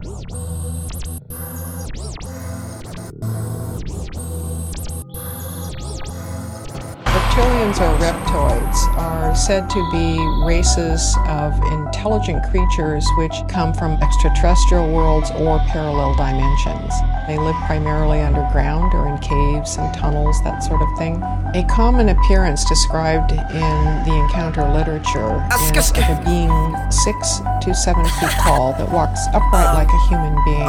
Reptilians or reptoids are said to be races of intelligent creatures which come from extraterrestrial worlds or parallel dimensions. They live primarily underground or in caves and tunnels, that sort of thing. A common appearance described in the encounter literature is of a being six to seven feet tall that walks upright like a oh. human being,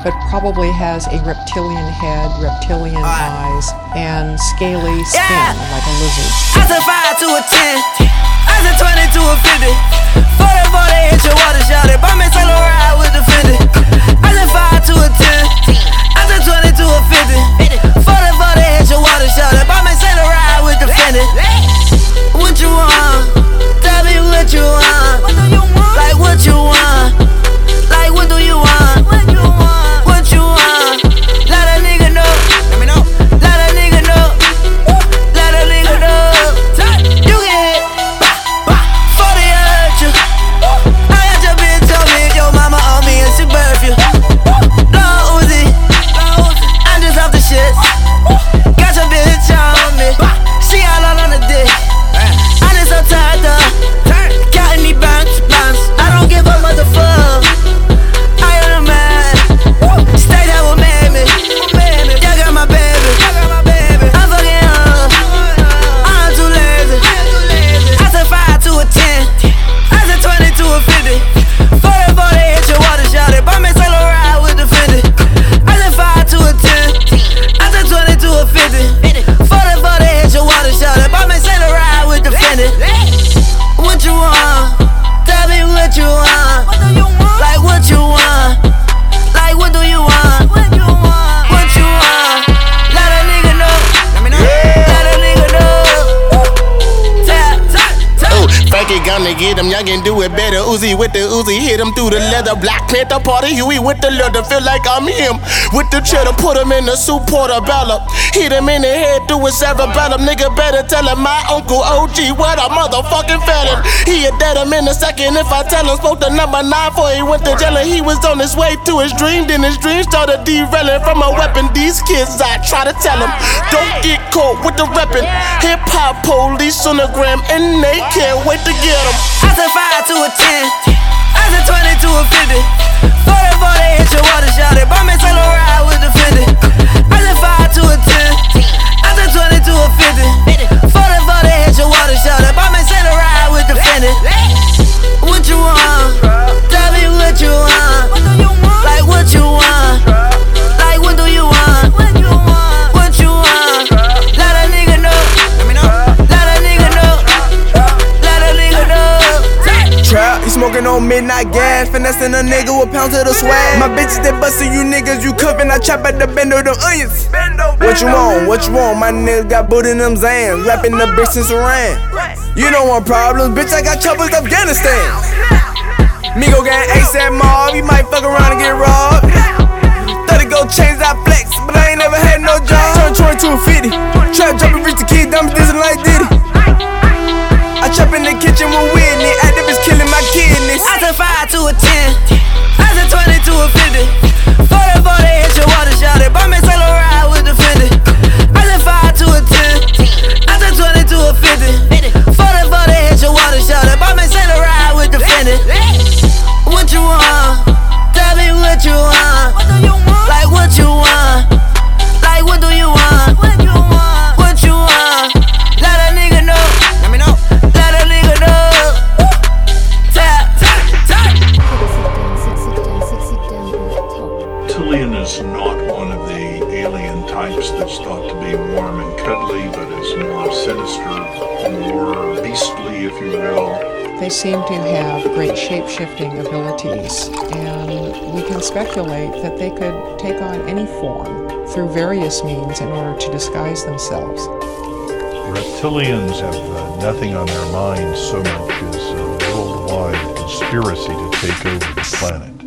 but probably has a reptilian head, reptilian eyes, and scaly skin like a lizard. I said 5 to a 10. I said 20 to a 50. 40 40 hit your water shot it. Buy me solo ride get him, y'all can do it better. Uzi with the Uzi, hit him through the leather. Black Panther party, Huey with the leather. Feel like I'm him. With the cheddar, put him in the soup portobello. Hit him in the head through his cerebellum. Nigga better tell him my uncle OG, what a motherfucking felon. He a dead him in a second if I tell him. Spoke the number nine before he went to jail and he was on his way to his dream. Then his dream started derailing from a weapon. These kids, I try to tell them, don't get caught with the weapon. Hip hop police on the gram and they can't wait to get him. Midnight gas, finessing a nigga with pounds of the swag. My bitches they bustin' you niggas, you cuffin', I chop at the bend of them onions. What you want? What you want? My niggas got boot in them Zans, rapping the bitch since Iran. You don't want problems, bitch. I got troubles Afghanistan. Migo gang ASAP mob, you might fuck around and get robbed. 30 go chains I flex, but I ain't never had no job. Turn 20 to a 50. Trap jumping, Rich the Kid, diamonds dancing like Diddy. I trap in the kitchen with killing I said 5 to a 10. Types that's thought to be warm and cuddly, but is more sinister, more beastly, if you will. They seem to have great shape shifting abilities, and we can speculate that they could take on any form through various means in order to disguise themselves. Reptilians have uh, nothing on their minds so much as a worldwide conspiracy to take over the planet.